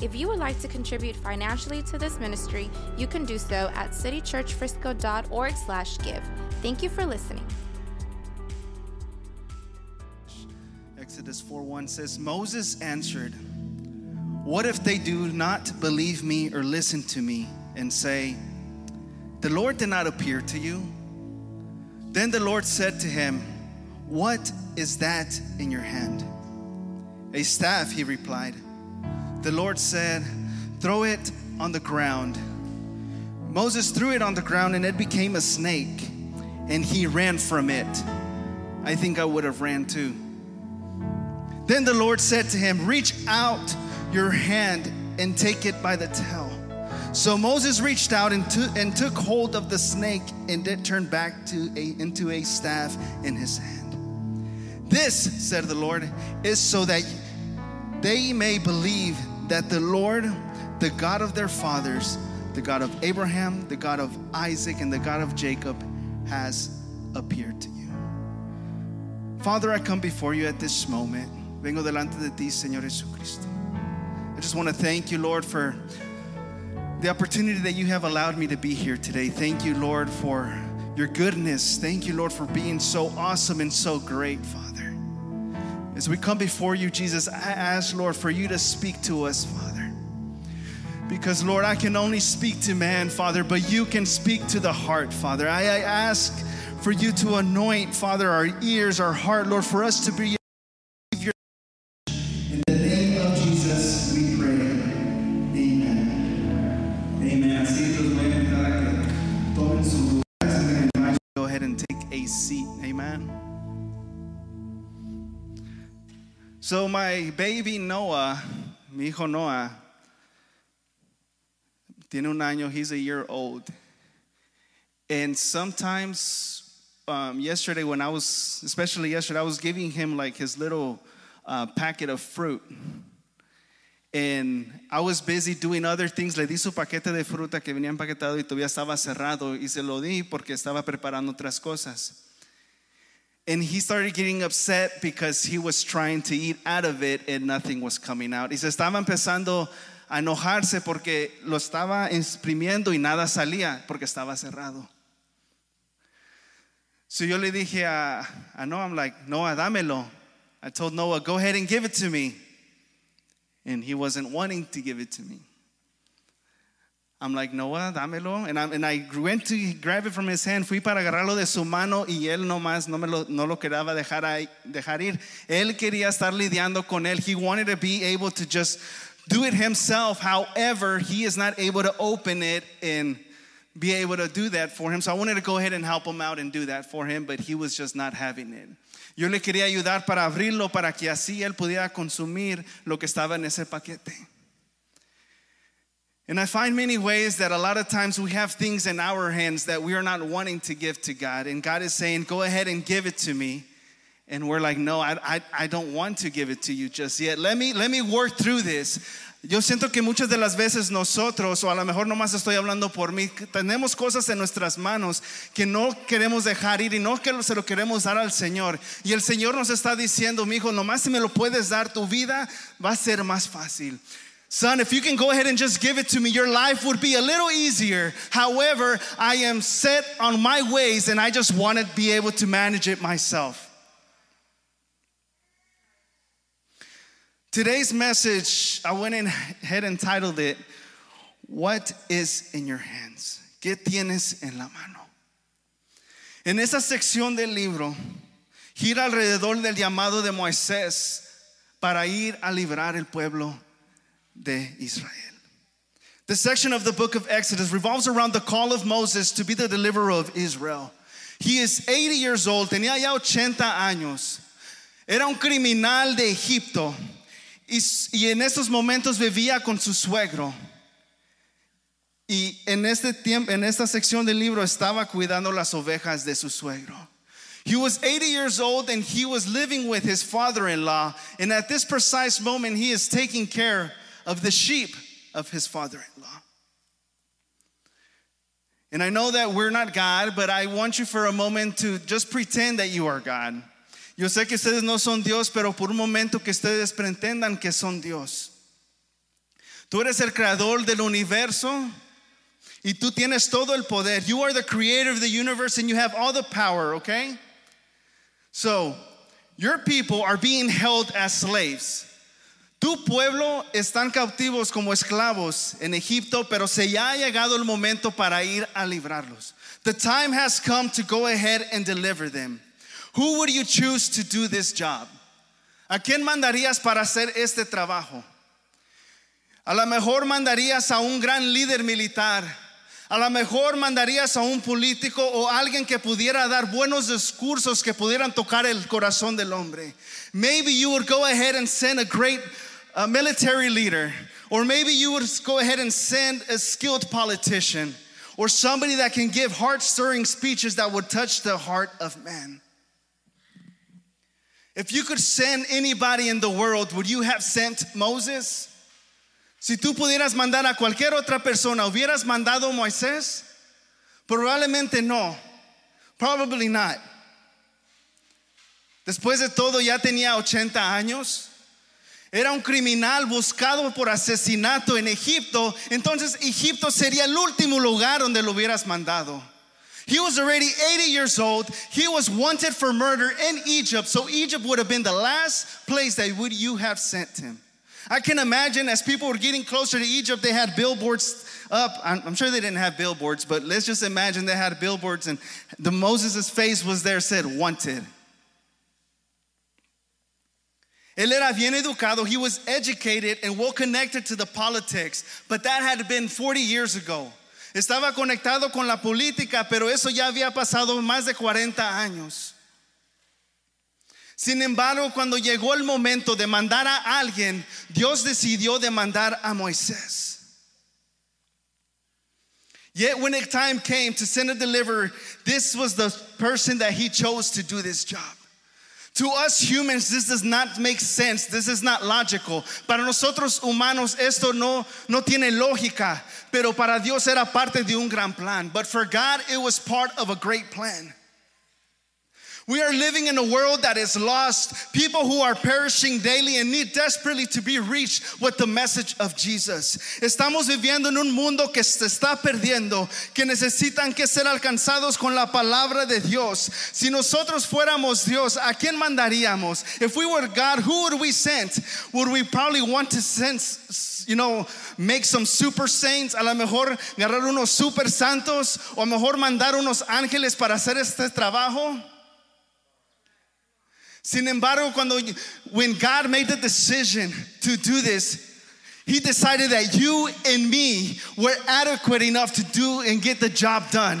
If you would like to contribute financially to this ministry, you can do so at citychurchfrisco.org slash give. Thank you for listening. Exodus 4:1 says Moses answered, "What if they do not believe me or listen to me and say, the Lord did not appear to you?" Then the Lord said to him, "What is that in your hand?" "A staff," he replied. The Lord said, "Throw it on the ground." Moses threw it on the ground and it became a snake, and he ran from it. I think I would have ran too. Then the Lord said to him, Reach out your hand and take it by the tail. So Moses reached out and, took and took hold of the snake, and it turned back to a, into a staff in his hand. This, said the Lord, is so that they may believe that the Lord, the God of their fathers, the God of Abraham, the God of Isaac, and the God of Jacob, has appeared to you. Father, I come before you at this moment. Vengo delante de ti, Señor Jesucristo. I just want to thank you, Lord, for the opportunity that you have allowed me to be here today. Thank you, Lord, for your goodness. Thank you, Lord, for being so awesome and so great, Father. As we come before you, Jesus, I ask, Lord, for you to speak to us, Father. Because, Lord, I can only speak to man, Father, but you can speak to the heart, Father. I, I ask for you to anoint, Father, our ears, our heart, Lord, for us to be So, my baby Noah, mi hijo Noah, tiene un año, he's a year old. And sometimes, um, yesterday, when I was, especially yesterday, I was giving him like his little uh, packet of fruit. And I was busy doing other things. Le di su paquete de fruta que venía empaquetado y todavía estaba cerrado y se lo di porque estaba preparando otras cosas. And he started getting upset because he was trying to eat out of it and nothing was coming out. Y se estaba empezando a enojarse porque lo estaba exprimiendo y nada salía porque estaba cerrado. So yo le dije a, a Noah, I'm like, Noah, dámelo. I told Noah, go ahead and give it to me. And he wasn't wanting to give it to me. I'm like, Noah, dámelo. And I, and I went to grab it from his hand. Fui para agarrarlo de su mano y él nomás no, me lo, no lo quería dejar, dejar ir. Él quería estar lidiando con él. He wanted to be able to just do it himself. However, he is not able to open it and be able to do that for him. So I wanted to go ahead and help him out and do that for him, but he was just not having it. Yo le quería ayudar para abrirlo para que así él pudiera consumir lo que estaba en ese paquete. And I find many ways that a lot of times we have things in our hands that we are not wanting to give to God. And God is saying, Go ahead and give it to me. And we're like, No, I, I, I don't want to give it to you just yet. Let me, let me work through this. Yo siento que muchas de las veces nosotros, o a lo mejor nomás estoy hablando por mí, tenemos cosas en nuestras manos que no queremos dejar ir y no que se lo queremos dar al Señor. Y el Señor nos está diciendo, mi hijo, nomás si me lo puedes dar, tu vida va a ser más fácil. Son, if you can go ahead and just give it to me, your life would be a little easier. However, I am set on my ways and I just want to be able to manage it myself. Today's message, I went ahead and titled it, What is in Your Hands? ¿Qué tienes en la mano? En esa sección del libro, gira alrededor del llamado de Moisés para ir a librar el pueblo de Israel. The section of the book of Exodus revolves around the call of Moses to be the deliverer of Israel. He is 80 years old, tenía ya 80 años. Era un criminal de Egipto. y, y en estos momentos vivía con su suegro. Y en este tiempo, en esta sección del libro estaba cuidando las ovejas de su suegro. He was 80 years old and he was living with his father-in-law. And at this precise moment, he is taking care of the sheep of his father-in-law. And I know that we're not God, but I want you for a moment to just pretend that you are God. Yo sé que ustedes no son Dios, pero por un momento que ustedes pretendan que son Dios. Tú eres el creador del universo y tú tienes todo el poder. You are the creator of the universe and you have all the power, okay? So, your people are being held as slaves. Tu pueblo están cautivos como esclavos en Egipto, pero se ya ha llegado el momento para ir a librarlos. The time has come to go ahead and deliver them. Who would you choose to do this job? ¿A quién mandarías para hacer este trabajo? A lo mejor mandarías a un gran líder militar. A lo mejor mandarías a un político o alguien que pudiera dar buenos discursos que pudieran tocar el corazón del hombre. Maybe you would go ahead and send a great uh, military leader, or maybe you would go ahead and send a skilled politician, or somebody that can give heart stirring speeches that would touch the heart of man. If you could send anybody in the world, would you have sent Moses? Si tú pudieras mandar a cualquier otra persona, ¿hubieras mandado a Moisés? Probablemente no. Probably not. Después de todo ya tenía 80 años. Era un criminal buscado por asesinato en Egipto. Entonces Egipto sería el último lugar donde lo hubieras mandado. He was already 80 years old. He was wanted for murder in Egypt. So Egypt would have been the last place that would you have sent him. I can imagine as people were getting closer to Egypt, they had billboards up. I'm, I'm sure they didn't have billboards, but let's just imagine they had billboards and the Moses' face was there said wanted. Él era bien educado. He was educated and well connected to the politics, but that had been 40 years ago. Estaba conectado con la política, pero eso ya había pasado más de 40 años. Sin embargo, cuando llegó el momento de mandar a alguien, Dios decidió de mandar a Moisés. Yet when the time came to send a deliverer, this was the person that he chose to do this job. To us humans, this does not make sense. This is not logical. Para nosotros humanos, esto no, no tiene lógica. Pero para Dios era parte de un gran plan. But for God, it was part of a great plan. We are living in a world that is lost, people who are perishing daily and need desperately to be reached with the message of Jesus. Estamos viviendo en un mundo que se está perdiendo, que necesitan que ser alcanzados con la palabra de Dios. Si nosotros fuéramos Dios, ¿a quién mandaríamos? If we were God, who would we send? Would we probably want to send, you know, make some super saints, a lo mejor agarrar unos super santos, o a lo mejor mandar unos ángeles para hacer este trabajo? Sin embargo, cuando when God made the decision to do this, he decided that you and me were adequate enough to do and get the job done.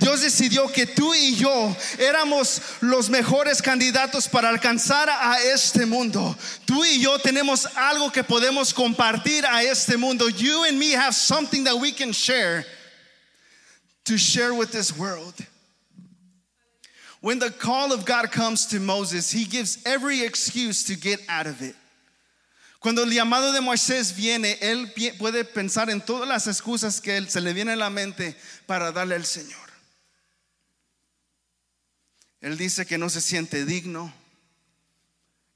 Dios decidió que tú y yo éramos los mejores candidatos para alcanzar a este mundo. Tú y yo tenemos algo que podemos compartir a este mundo. You and me have something that we can share to share with this world. When the call of God comes to Moses, he gives every excuse to get out of it. Cuando el llamado de Moisés viene, él puede pensar en todas las excusas que él se le viene a la mente para darle al Señor. Él dice que no se siente digno,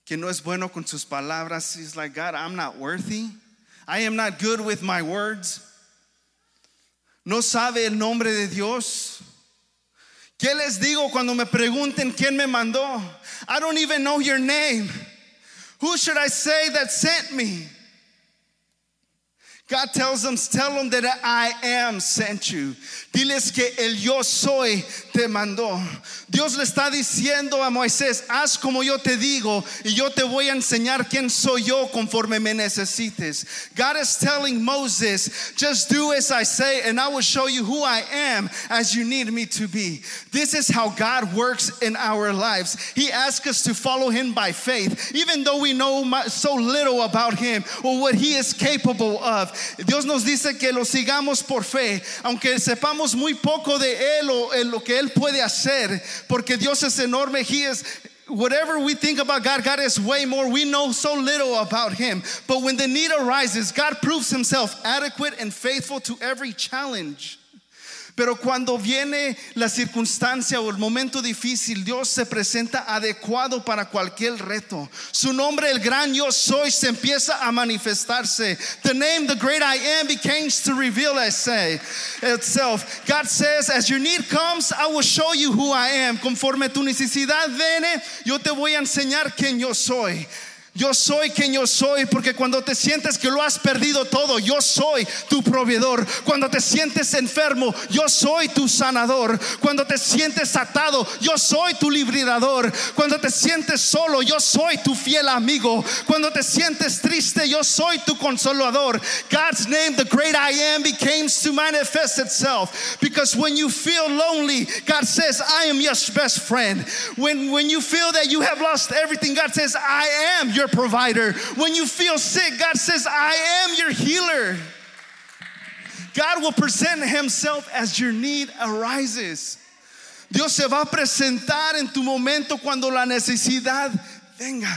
que no es bueno con sus palabras. He's like, God, I'm not worthy. I am not good with my words. No sabe el nombre de Dios. ¿Qué les digo cuando me pregunten quién me mandó? I don't even know your name. Who should I say that sent me? God tells them, tell them that I am sent you. Diles que el yo soy te mandó. Dios le está diciendo a Moisés, haz como yo te digo y yo te voy a enseñar quién soy yo conforme me necesites. God is telling Moses, just do as I say and I will show you who I am as you need me to be. This is how God works in our lives. He asks us to follow him by faith, even though we know so little about him or what he is capable of. Dios nos dice que lo sigamos por fe, aunque sepamos muy poco de Él o en lo que Él puede hacer, porque Dios es enorme. He is whatever we think about God, God is way more. We know so little about Him. But when the need arises, God proves Himself adequate and faithful to every challenge. Pero cuando viene la circunstancia o el momento difícil, Dios se presenta adecuado para cualquier reto. Su nombre, el gran yo soy, se empieza a manifestarse. The name, the great I am, begins to reveal itself. God says, as your need comes, I will show you who I am. Conforme tu necesidad viene, yo te voy a enseñar quién yo soy. Yo soy quien yo soy porque cuando te sientes que lo has perdido todo, yo soy tu proveedor. Cuando te sientes enfermo, yo soy tu sanador. Cuando te sientes atado, yo soy tu librador. Cuando te sientes solo, yo soy tu fiel amigo. Cuando te sientes triste, yo soy tu consolador. God's name, the great I am, becomes to manifest itself. Because when you feel lonely, God says, I am your best friend. When, when you feel that you have lost everything, God says, I am your your provider. When you feel sick, God says, I am your healer. God will present Himself as your need arises. Dios se va a presentar en tu momento cuando la necesidad venga.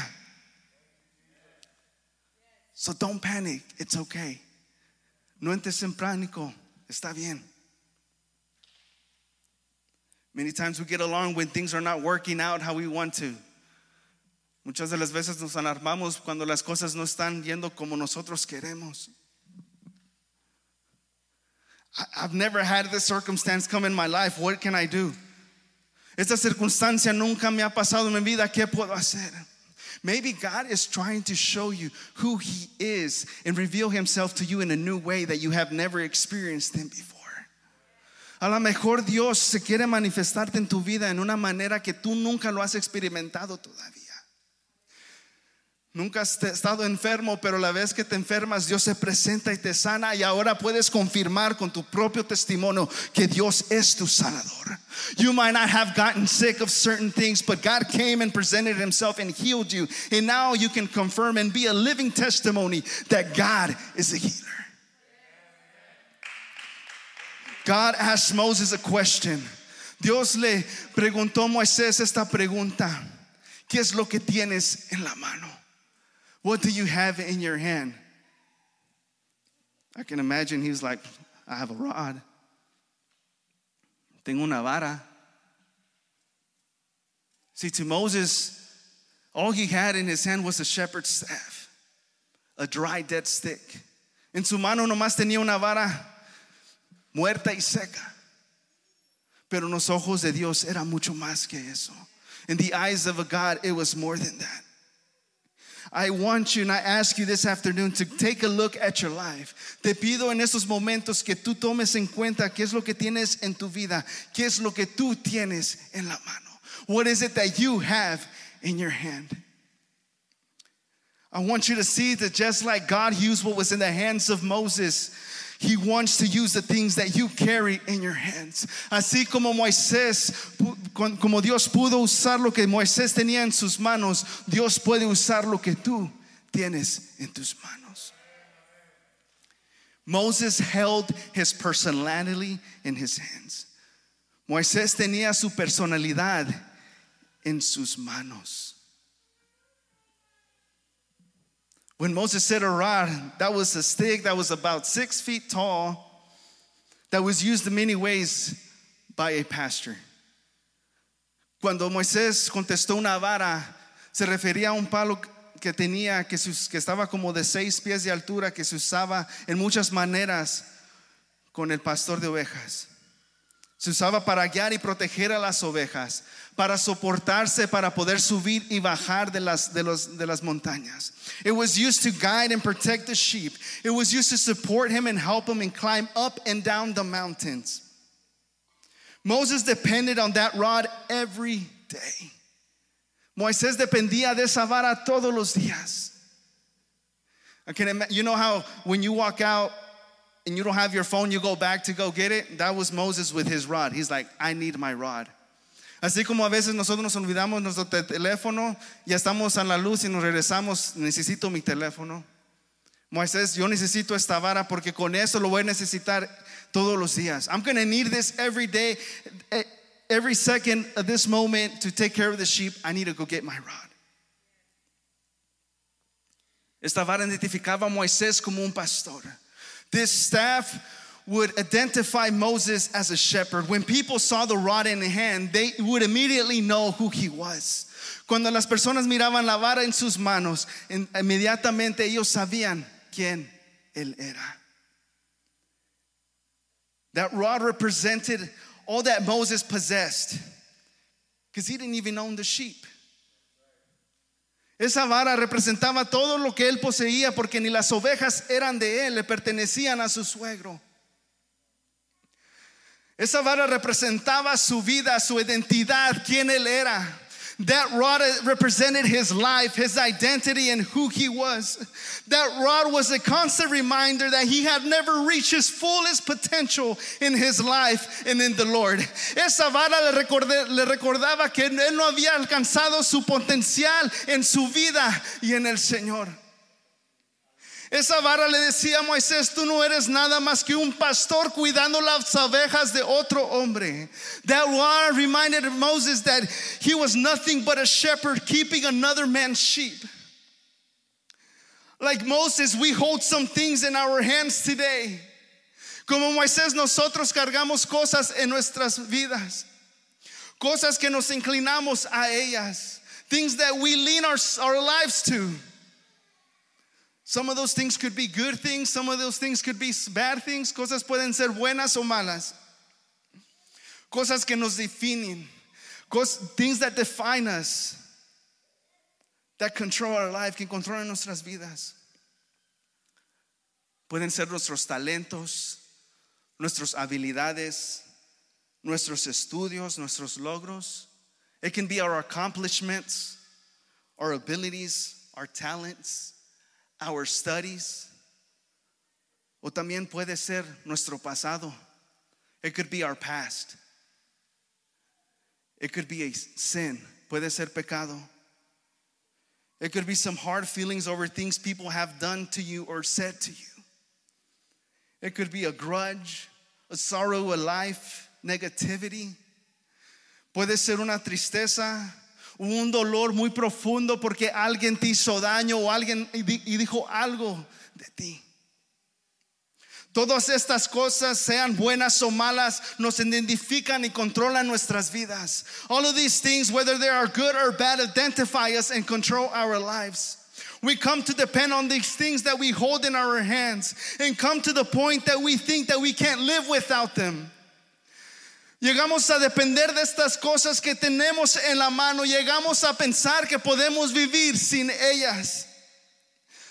So don't panic, it's okay. No entres en pánico, está bien. Many times we get along when things are not working out how we want to. Muchas de las veces nos alarmamos cuando las cosas no están yendo como nosotros queremos. I've never had this circumstance come in my life. What can I do? Esta circunstancia nunca me ha pasado en mi vida. ¿Qué puedo hacer? Maybe God is trying to show you who He is and reveal Himself to you in a new way that you have never experienced Him before. A lo mejor Dios se quiere manifestarte en tu vida en una manera que tú nunca lo has experimentado todavía. Nunca has estado enfermo, pero la vez que te enfermas, Dios se presenta y te sana y ahora puedes confirmar con tu propio testimonio que Dios es tu sanador. You might not have gotten sick of certain things, but God came and presented Himself and healed you. And now you can confirm and be a living testimony that God is a healer. God asked Moses a question. Dios le preguntó a Moisés esta pregunta: ¿Qué es lo que tienes en la mano? What do you have in your hand? I can imagine he's like, I have a rod. Tengo una vara. See, to Moses, all he had in his hand was a shepherd's staff, a dry, dead stick. En su mano nomás tenía una vara muerta y seca. Pero en los ojos de Dios era mucho más que eso. In the eyes of a God, it was more than that. I want you and I ask you this afternoon to take a look at your life. Te pido en estos momentos que tú tomes en cuenta qué es lo que tienes en tu vida, qué es lo que tú tienes en la mano. What is it that you have in your hand? I want you to see that just like God used what was in the hands of Moses, He wants to use the things that you carry in your hands. Así como Moisés, como Dios pudo usar lo que Moisés tenía en sus manos, Dios puede usar lo que tú tienes en tus manos. Moses held his personality in his hands. Moisés tenía su personalidad en sus manos. When Moses said a rod, that was a stick that was about six feet tall, that was used in many ways by a pastor. Cuando Moisés contestó una vara, se refería a un palo que tenía, que, que estaba como de seis pies de altura, que se usaba en muchas maneras con el pastor de ovejas. Se usaba para guiar y proteger a las ovejas, para soportarse, para poder subir y bajar de las, de, los, de las montañas. It was used to guide and protect the sheep. It was used to support him and help him and climb up and down the mountains. Moses depended on that rod every day. Moisés dependía de esa vara todos los días. I can ima- you know how when you walk out and you don't have your phone, you go back to go get it? That was Moses with his rod. He's like, I need my rod. Así como a veces nosotros nos olvidamos nuestro te- teléfono, ya estamos a la luz y nos regresamos, necesito mi teléfono. Moisés, yo necesito esta vara porque con eso lo voy a necesitar todos los días. I'm going to need this every day, eh, every second of this moment to take care of the sheep. I need to go get my rod. Esta vara identificaba a Moisés como un pastor. This staff would identify Moses as a shepherd. When people saw the rod in hand, they would immediately know who he was. Cuando las personas miraban la vara en sus manos, inmediatamente ellos sabían quién él era. That rod represented all that Moses possessed because he didn't even own the sheep. Esa vara representaba todo lo que él poseía porque ni las ovejas eran de él, le pertenecían a su suegro. Esa vara representaba su vida, su identidad, quién él era. That rod represented his life, his identity, and who he was. That rod was a constant reminder that he had never reached his fullest potential in his life and in the Lord. Esa vara le, recordé- le recordaba que él no había alcanzado su potencial en su vida y en el Señor. Esa vara le decía a Moisés, tú no eres nada más que un pastor cuidando las ovejas de otro hombre. That rod reminded Moses that he was nothing but a shepherd keeping another man's sheep. Like Moses, we hold some things in our hands today. Como Moisés, nosotros cargamos cosas en nuestras vidas. Cosas que nos inclinamos a ellas. Things that we lean our, our lives to. Some of those things could be good things, some of those things could be bad things, cosas pueden ser buenas o malas. Cosas que nos definen, things that define us, that control our life, que controlan nuestras vidas. Pueden ser nuestros talentos, nuestras habilidades, nuestros estudios, nuestros logros. It can be our accomplishments, our abilities, our talents our studies, o también puede ser nuestro pasado. It could be our past. It could be a sin, puede ser pecado. It could be some hard feelings over things people have done to you or said to you. It could be a grudge, a sorrow, a life, negativity. Puede ser una tristeza, un dolor muy profundo porque alguien te hizo daño o alguien y di- y dijo algo de ti. Todas estas cosas, sean buenas o malas, nos identifican y controlan nuestras vidas. All of these things, whether they are good or bad, identify us and control our lives. We come to depend on these things that we hold in our hands and come to the point that we think that we can't live without them. Llegamos a depender de estas cosas que tenemos en la mano. Llegamos a pensar que podemos vivir sin ellas.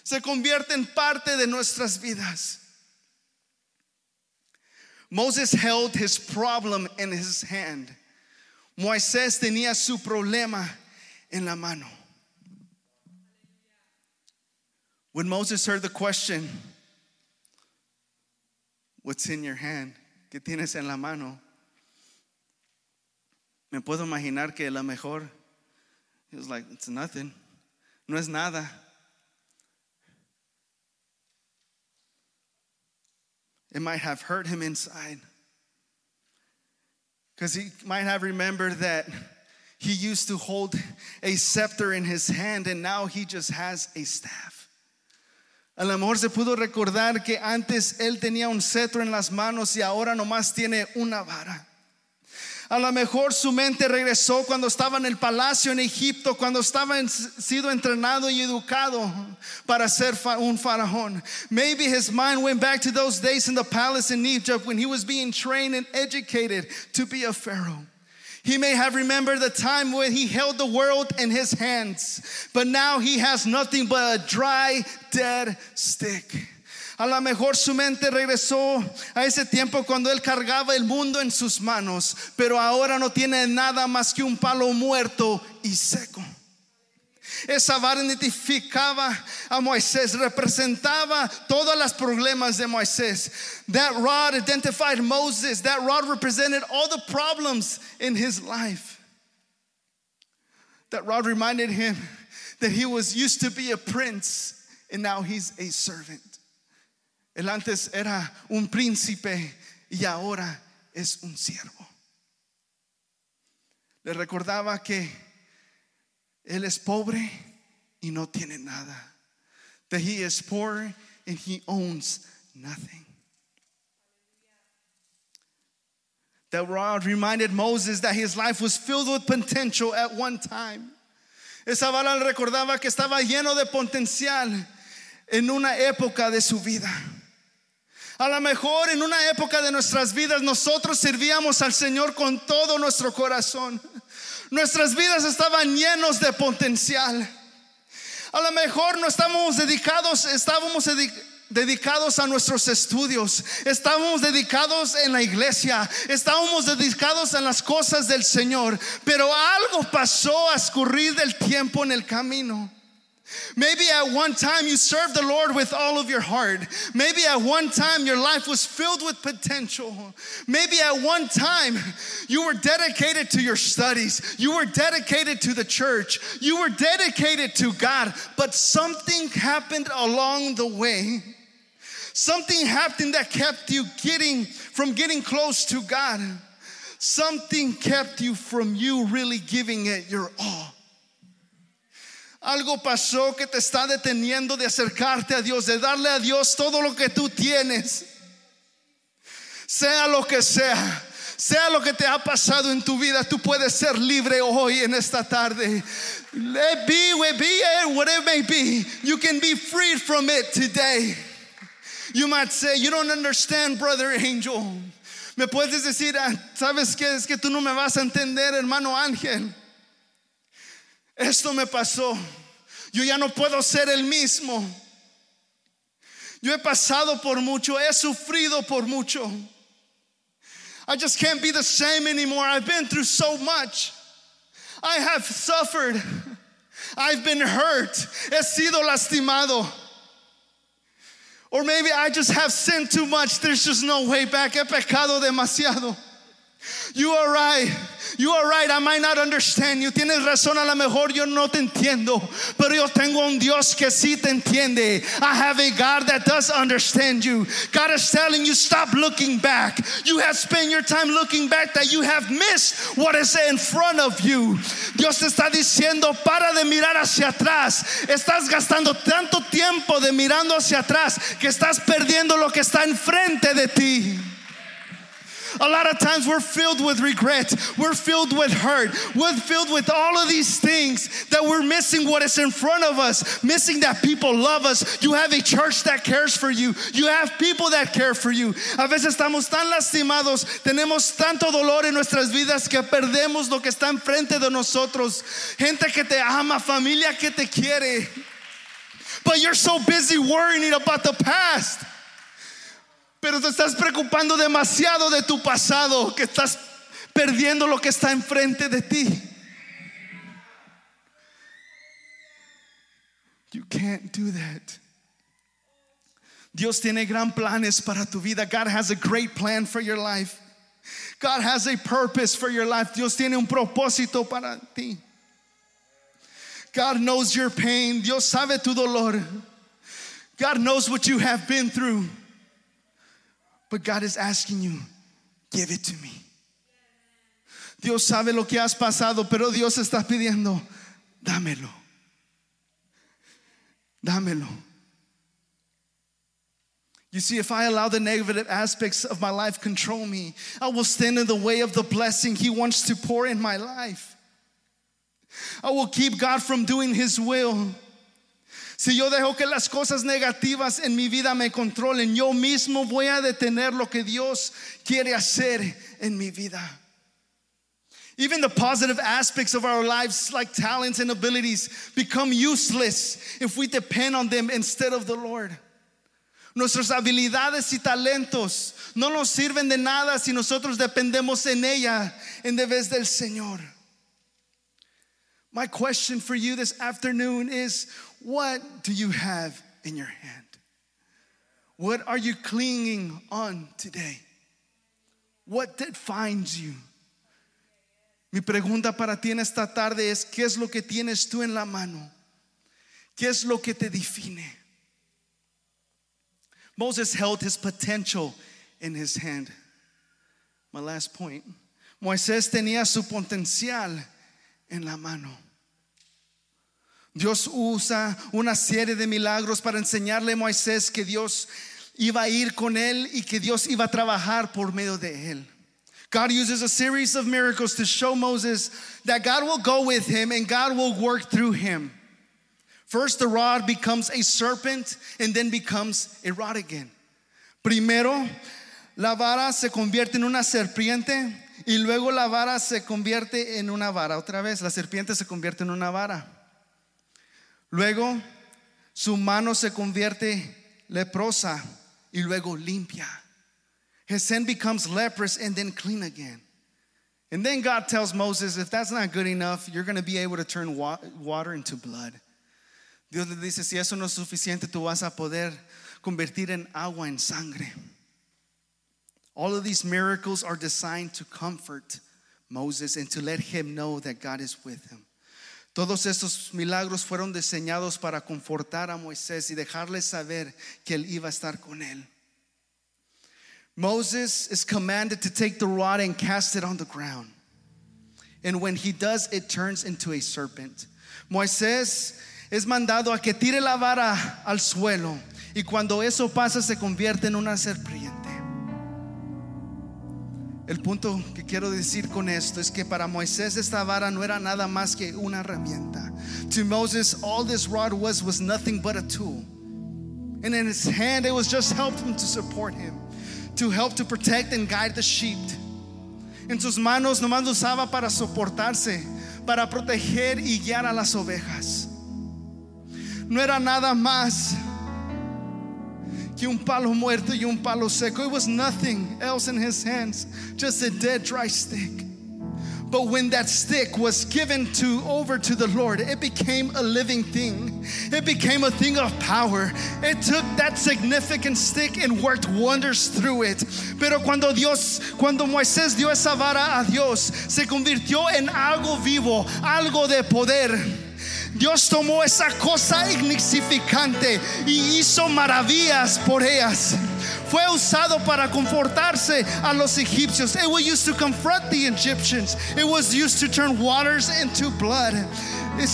Se convierte en parte de nuestras vidas. Moses held his problem in his hand. Moisés tenía su problema en la mano. When Moses heard the question, What's in your hand? ¿Qué tienes en la mano? Me puedo imaginar que la mejor, he was like, It's nothing. No es nada. It might have hurt him inside. Because he might have remembered that he used to hold a scepter in his hand and now he just has a staff. A lo mejor se pudo recordar que antes él tenía un cetro en las manos y ahora nomás tiene una vara. A lo mejor su mente regresó cuando estaba en el palacio en Egipto, cuando estaba en, sido entrenado y educado para ser un faraón. Maybe his mind went back to those days in the palace in Egypt when he was being trained and educated to be a pharaoh. He may have remembered the time when he held the world in his hands, but now he has nothing but a dry, dead stick. A lo mejor su mente regresó a ese tiempo cuando él cargaba el mundo en sus manos, pero ahora no tiene nada más que un palo muerto y seco. Esa vara identificaba a Moisés, representaba todos los problemas de Moisés. That rod identified Moses. That rod represented all the problems in his life. That rod reminded him that he was used to be a prince and now he's a servant. Él antes era un príncipe y ahora es un siervo. Le recordaba que él es pobre y no tiene nada. That he is poor and he owns nothing. That rod reminded Moses that his life was filled with potential at one time. Esa bala le recordaba que estaba lleno de potencial en una época de su vida. A lo mejor en una época de nuestras vidas nosotros servíamos al Señor con todo nuestro corazón. Nuestras vidas estaban llenos de potencial. A lo mejor no estábamos dedicados, estábamos dedicados a nuestros estudios, estábamos dedicados en la iglesia, estábamos dedicados en las cosas del Señor, pero algo pasó a escurrir del tiempo en el camino. Maybe at one time you served the Lord with all of your heart. Maybe at one time your life was filled with potential. Maybe at one time you were dedicated to your studies. You were dedicated to the church. You were dedicated to God. But something happened along the way. Something happened that kept you getting from getting close to God. Something kept you from you really giving it your all. Algo pasó que te está deteniendo de acercarte a Dios, de darle a Dios todo lo que tú tienes. Sea lo que sea, sea lo que te ha pasado en tu vida, tú puedes ser libre hoy en esta tarde. Let be, be whatever it may be, you can be freed from it today. You might say, You don't understand, brother angel. Me puedes decir, ah, ¿sabes qué? Es que tú no me vas a entender, hermano ángel. Esto me pasó. Yo ya no puedo ser el mismo. Yo he pasado por mucho, he sufrido por mucho. I just can't be the same anymore. I've been through so much. I have suffered. I've been hurt. He sido lastimado. Or maybe I just have sinned too much. There's just no way back. He pecado demasiado. You are right. You are right, I might not understand you. Tienes razón, a lo mejor yo no te entiendo, pero yo tengo un Dios que sí te entiende. I have a God that does understand you. God is telling you, stop looking back. You have spent your time looking back that you have missed what is in front of you. Dios te está diciendo, para de mirar hacia atrás. Estás gastando tanto tiempo de mirando hacia atrás que estás perdiendo lo que está enfrente de ti. A lot of times we're filled with regret, we're filled with hurt, we're filled with all of these things that we're missing what is in front of us, missing that people love us. You have a church that cares for you, you have people that care for you. A veces estamos tan lastimados, tenemos tanto dolor en nuestras vidas que perdemos lo que está enfrente de nosotros. Gente que te ama, familia que te quiere. But you're so busy worrying about the past. Pero te estás preocupando demasiado de tu pasado que estás perdiendo lo que está enfrente de ti. You can't do that. Dios tiene gran planes para tu vida. God has a great plan for your life. God has a purpose for your life. Dios tiene un propósito para ti. God knows your pain. Dios sabe tu dolor. God knows what you have been through. But God is asking you, give it to me. Dios sabe lo que has pasado, pero Dios está pidiendo, dámelo. Dámelo. You see, if I allow the negative aspects of my life control me, I will stand in the way of the blessing He wants to pour in my life. I will keep God from doing His will. Si yo dejo que las cosas negativas en mi vida me controlen, yo mismo voy a detener lo que Dios quiere hacer en mi vida. Even the positive aspects of our lives, like talents and abilities, become useless if we depend on them instead of the Lord. Nuestras habilidades y talentos no nos sirven de nada si nosotros dependemos en ella en vez del Señor. My question for you this afternoon is what do you have in your hand? What are you clinging on today? What defines you? Mi pregunta para ti en esta tarde es, ¿qué es lo que tienes tú en la mano? ¿Qué es lo que te define? Moses held his potential in his hand. My last point. Moisés tenía su potencial en la mano. Dios usa una serie de milagros para enseñarle a Moisés que Dios iba a ir con él y que Dios iba a trabajar por medio de él. God uses a series of miracles to show Moses that God will go with him and God will work through him. First, the rod becomes a serpent and then becomes a rod again. Primero, la vara se convierte en una serpiente y luego la vara se convierte en una vara. Otra vez, la serpiente se convierte en una vara. Luego, su mano se convierte leprosa y luego limpia. His becomes leprous and then clean again. And then God tells Moses, if that's not good enough, you're going to be able to turn water into blood. Dios le dice, si eso no es suficiente, tú vas a poder convertir en agua en sangre. All of these miracles are designed to comfort Moses and to let him know that God is with him. Todos estos milagros fueron diseñados para confortar a Moisés y dejarle saber que él iba a estar con él. Moses is commanded to take the rod and cast it on the ground. And when he does, it turns into a serpent. Moisés es mandado a que tire la vara al suelo y cuando eso pasa se convierte en una serpiente. El punto que quiero decir con esto es que para Moisés esta vara no era nada más que una herramienta. To Moses, all this rod was was nothing but a tool. And in his hand, it was just helping to support him to help to protect and guide the sheep. En sus manos nomás lo usaba para soportarse, para proteger y guiar a las ovejas. No era nada más que un palo muerto y un um palo seco. It was nothing else in his hands, just a dead, dry stick. But when that stick was given to over to the Lord, it became a living thing. It became a thing of power. It took that significant stick and worked wonders through it. Pero cuando Dios, cuando Moisés dio esa vara a Dios, se convirtió en algo vivo, algo de poder. Dios tomó esa cosa insignificante y hizo maravillas por ellas. Fue usado para confortarse a los egipcios. It was used to confront the Egyptians. It was used to turn waters into blood.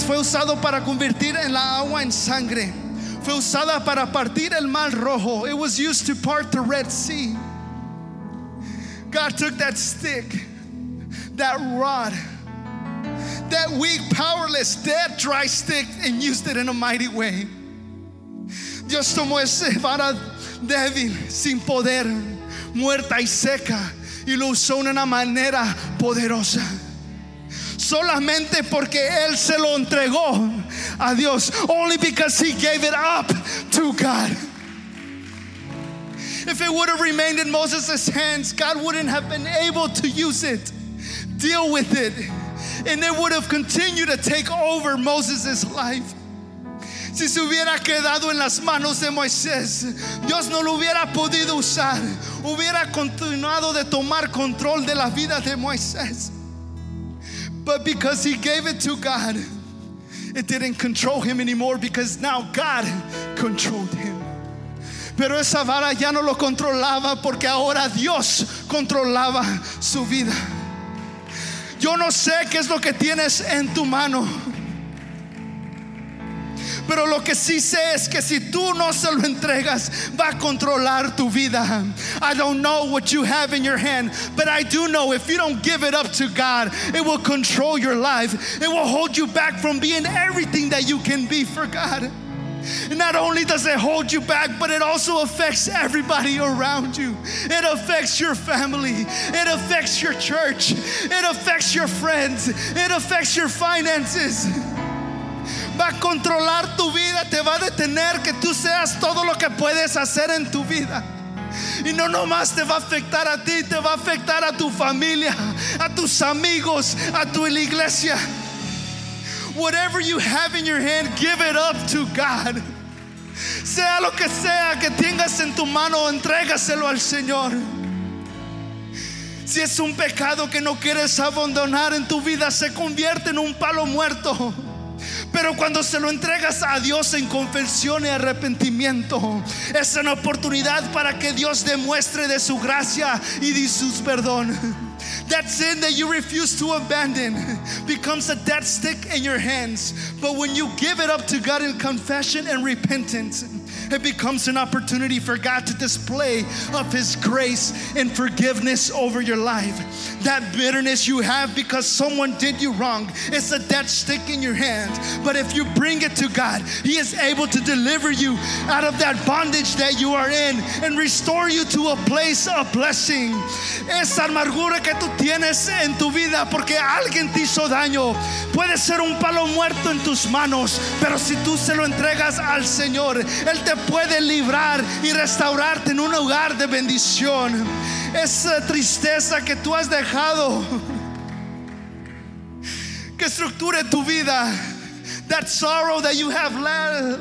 Fue usado para convertir en la agua en sangre. Fue usada para partir el mar rojo. It was used to part the Red Sea. God took that stick, that rod, that weak, powerless, dead, dry stick, and used it in a mighty way. Dios tomó ese vara débil, sin poder, muerta y seca, y lo usó de una manera poderosa. Solamente porque Él se lo entregó a Dios. Only because He gave it up to God. If it would have remained in Moses' hands, God wouldn't have been able to use it, deal with it, and it would have continued to take over Moses' life. Si se hubiera quedado en las manos de Moisés, Dios no lo hubiera podido usar. Hubiera continuado de tomar control de la vida de Moisés. But because he gave it to God, it didn't control him anymore because now God controlled him. Pero esa vara ya no lo controlaba porque ahora Dios controlaba su vida. Yo no sé qué es lo que tienes en tu mano. Pero lo que sí sé es que si tú no se lo entregas, va a controlar tu vida. I don't know what you have in your hand, but I do know if you don't give it up to God, it will control your life. It will hold you back from being everything that you can be for God. Not only does it hold you back, but it also affects everybody around you. It affects your family, it affects your church, it affects your friends, it affects your finances. Va a controlar tu vida, te va a detener que tú seas todo lo que puedes hacer en tu vida. Y no nomás te va a afectar a ti, te va a afectar a tu familia, a tus amigos, a tu iglesia. Whatever you have in your hand, give it up to God. Sea lo que sea que tengas en tu mano, entrégaselo al Señor. Si es un pecado que no quieres abandonar en tu vida, se convierte en un palo muerto. Pero cuando se lo entregas a Dios en confesión y arrepentimiento, es una oportunidad para que Dios demuestre de su gracia y de su perdón. That sin that you refuse to abandon becomes a dead stick in your hands. But when you give it up to God in confession and repentance, it becomes an opportunity for God to display of His grace and forgiveness over your life. That bitterness you have because someone did you wrong, it's a dead stick in your hand. But if you bring it to God, He is able to deliver you out of that bondage that you are in and restore you to a place of blessing. Esa amargura que tú tienes en tu vida porque alguien te hizo daño puede ser un palo muerto en tus manos, pero si tú se lo entregas al Señor, Él te puede librar y restaurarte en un lugar de bendición. Esa eh, tristeza que tú has dejado que estructure tu vida. That sorrow that you have let,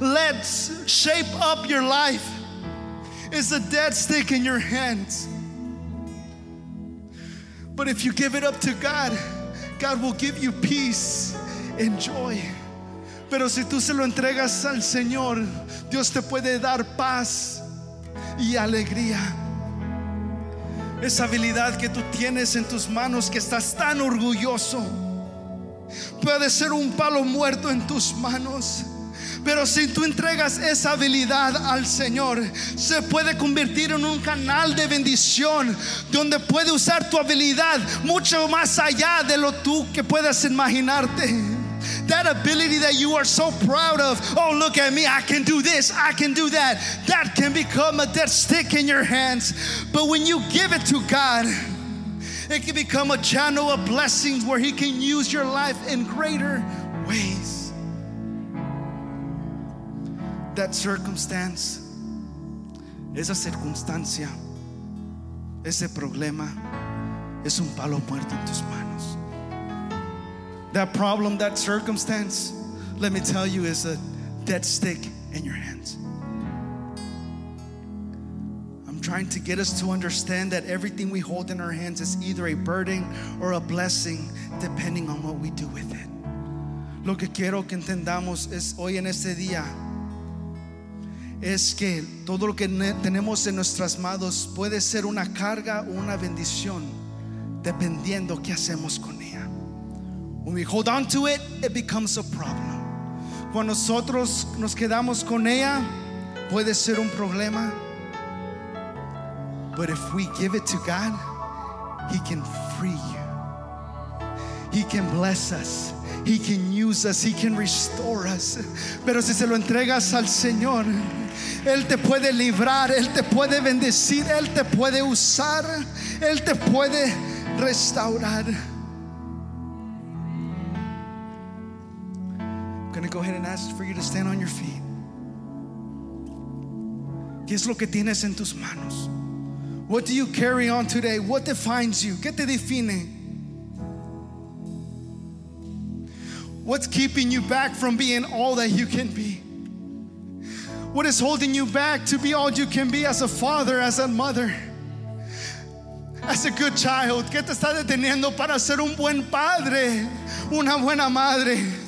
let shape up your life is a dead stick in your hands. But if you give it up to God, God will give you peace and joy. Pero si tú se lo entregas al Señor, Dios te puede dar paz y alegría. Esa habilidad que tú tienes en tus manos, que estás tan orgulloso, puede ser un palo muerto en tus manos. Pero si tú entregas esa habilidad al Señor, se puede convertir en un canal de bendición donde puede usar tu habilidad mucho más allá de lo tú que puedas imaginarte. That ability that you are so proud of, oh, look at me, I can do this, I can do that, that can become a dead stick in your hands. But when you give it to God, it can become a channel of blessings where He can use your life in greater ways. That circumstance, esa circunstancia, ese problema, es un palo muerto en tus manos. That problem, that circumstance, let me tell you, is a dead stick in your hands. I'm trying to get us to understand that everything we hold in our hands is either a burden or a blessing, depending on what we do with it. Lo que quiero que entendamos es hoy en este día es que todo lo que tenemos en nuestras manos puede ser una carga o una bendición, dependiendo qué hacemos con. We hold on to it, it becomes a problem. Cuando nosotros nos quedamos con ella, puede ser un problema. But if we give it to God, He can free you. He can bless us. He can use us. He can restore us. Pero si se lo entregas al Señor, Él te puede librar, Él te puede bendecir, Él te puede usar, Él te puede restaurar. Go ahead and ask for you to stand on your feet. ¿Qué es lo que tienes en tus manos? What do you carry on today? What defines you? ¿Qué te define? What's keeping you back from being all that you can be? What is holding you back to be all you can be as a father, as a mother, as a good child? ¿Qué te está deteniendo para ser un buen padre, una buena madre?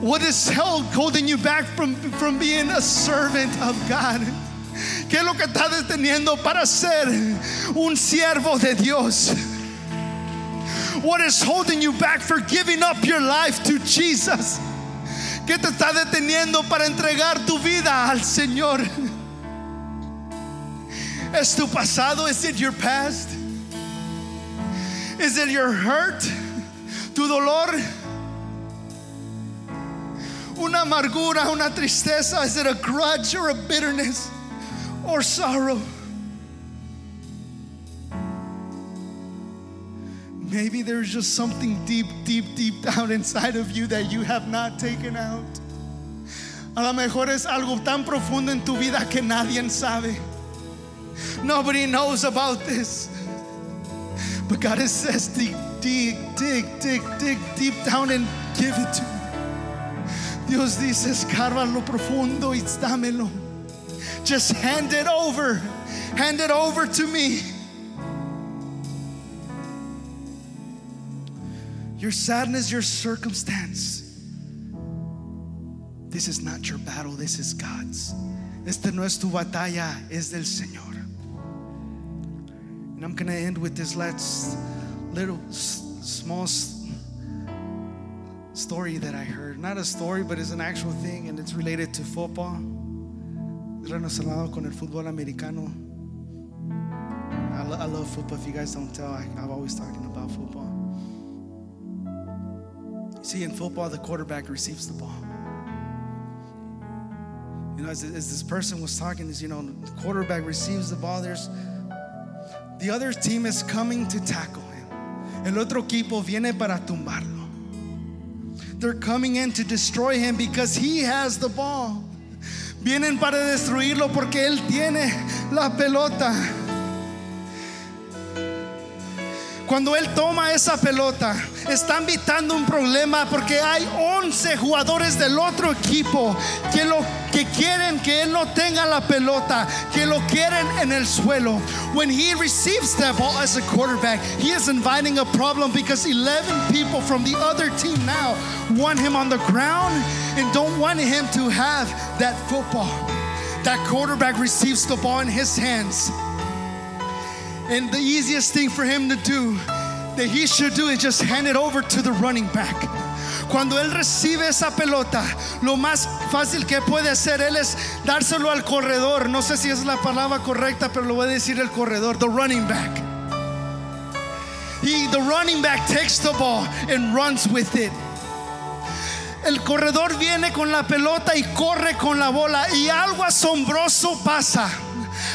What is held, holding you back from, from being a servant of God? ¿Qué es lo que está deteniendo para ser un siervo de Dios? What is holding you back for giving up your life to Jesus? ¿Qué te está deteniendo para entregar tu vida al Señor? ¿Es tu pasado? ¿Is it your past? ¿Is it your hurt? ¿Tu dolor? ¿Una amargura, una tristeza? ¿Is it a grudge or a bitterness or sorrow? Maybe there's just something deep, deep, deep down inside of you that you have not taken out. A lo mejor es algo tan profundo en tu vida que nadie sabe. Nobody knows about this. But God says, dig, dig, dig, dig, dig deep down and give it to me. Dios dice, escarba lo profundo y dámelo. Just hand it over. Hand it over to me. Your sadness, your circumstance. This is not your battle, this is God's. Este no es tu batalla, es del Señor. And I'm going to end with this last little small story that I heard. Not a story, but it's an actual thing, and it's related to football. Relacionado con el fútbol americano. I, lo- I love football. If you guys don't tell, I, I'm always talking about football. See, in football, the quarterback receives the ball. You know, as, as this person was talking, is you know, the quarterback receives the ball. There's the other team is coming to tackle him. El otro equipo viene para tumbarlo. They're coming in to destroy him because he has the ball. Vienen para destruirlo porque él tiene la pelota. Cuando él toma esa pelota, está invitando un problema porque hay 11 jugadores del otro equipo que lo que quieren que él no tenga la pelota, que lo quieren en el suelo. When he receives that ball as a quarterback, he is inviting a problem because 11 people from the other team now want him on the ground and don't want him to have that football. That quarterback receives the ball in his hands. And the easiest thing for him to do that he should do is just hand it over to the running back. Cuando él recibe esa pelota, lo más fácil que puede hacer él es dárselo al corredor. No sé si es la palabra correcta, pero lo voy a decir el corredor, the running back. He, the running back takes the ball and runs with it. El corredor viene con la pelota y corre con la bola y algo asombroso pasa.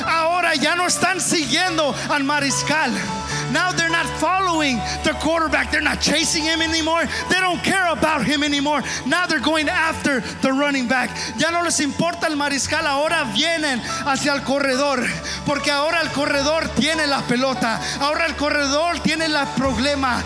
Ahora ya no están siguiendo al mariscal. Now they're not following the quarterback. They're not chasing him anymore. They don't care about him anymore. Now they're going after the running back. Ya no les importa el mariscal. Ahora vienen hacia el corredor. Porque ahora el corredor tiene la pelota. Ahora el corredor tiene el problema.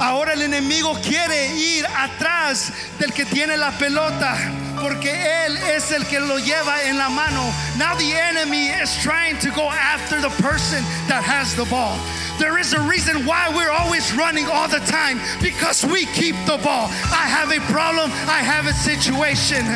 Ahora el enemigo quiere ir atrás del que tiene la pelota porque él es el que lo lleva en la mano. Now the enemy is trying to go after the person that has the ball. There is a reason why we're always running all the time because we keep the ball. I have a problem, I have a situation.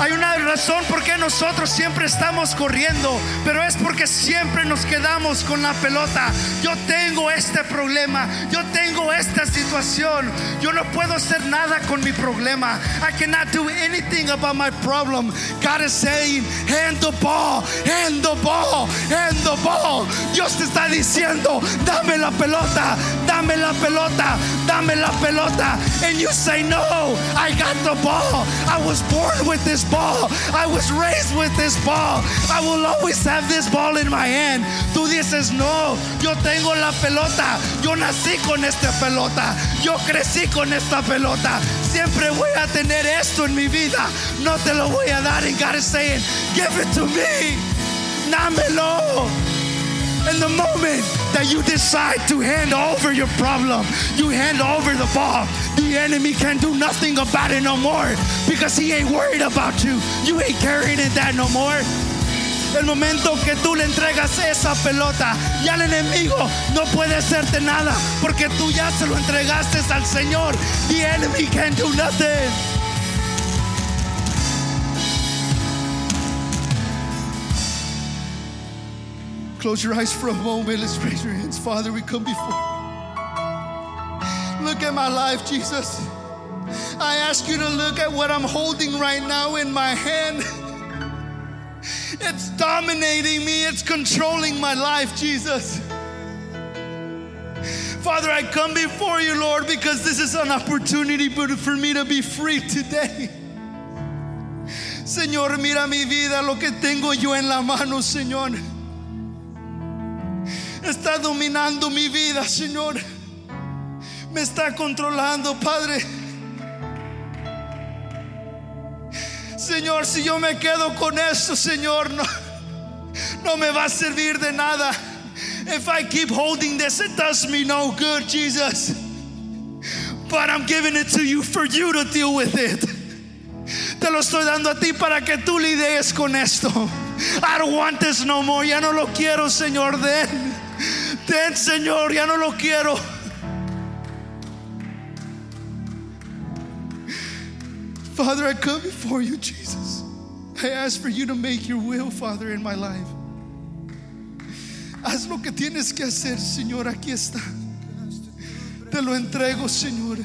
Hay una razón por qué nosotros siempre estamos corriendo, pero es porque siempre nos quedamos con la pelota. Yo tengo este problema, yo tengo esta situación, yo no puedo hacer nada con mi problema. I cannot do anything about my problem. God is saying, hand the ball, hand the ball, hand the ball. Dios te está diciendo, dame la pelota, dame la pelota, dame la pelota. And you say, no, I got the ball. I was born with this ball. I was raised with this ball. I will always have this ball in my hand. Tú dices, no, yo tengo la pelota. Yo nací con esta pelota. Yo crecí con esta pelota. Siempre voy a tener esto en mi vida. No te lo voy a dar. And God is saying, give it to me. Dámelo. In the moment that you decide to hand over your problem, you hand over the ball. The enemy can do nothing about it no more because he ain't worried about you. You ain't carrying it that no more. El momento que tú le entregas esa pelota, ya el enemigo no puede hacerte nada porque tú ya se lo entregaste al Señor. The enemy can do nothing. Close your eyes for a moment. Let's raise your hands. Father, we come before. you. Look at my life, Jesus. I ask you to look at what I'm holding right now in my hand. It's dominating me, it's controlling my life, Jesus. Father, I come before you, Lord, because this is an opportunity for me to be free today. Señor, mira mi vida, lo que tengo yo en la mano, Señor. Está dominando mi vida, Señor. Me está controlando, Padre. Señor, si yo me quedo con esto, Señor, no, no me va a servir de nada. If I keep holding this, it does me no good, Jesus. But I'm giving it to you for you to deal with it. Te lo estoy dando a ti para que tú lidies con esto. I don't want this no more. Ya no lo quiero, Señor. Den, Señor. Ya no lo quiero. Father, I come before you, Jesus. I ask for you to make your will, Father, in my life. Haz lo que tienes que hacer, Señor. Aquí está. Te lo entrego, Señor.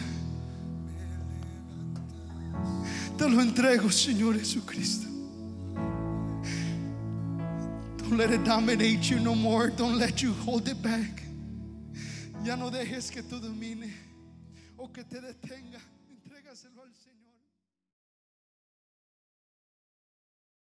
Te lo entrego, Señor Jesucristo. Don't let it dominate you no more. Don't let you hold it back. Ya no dejes que tú domine o que te detenga.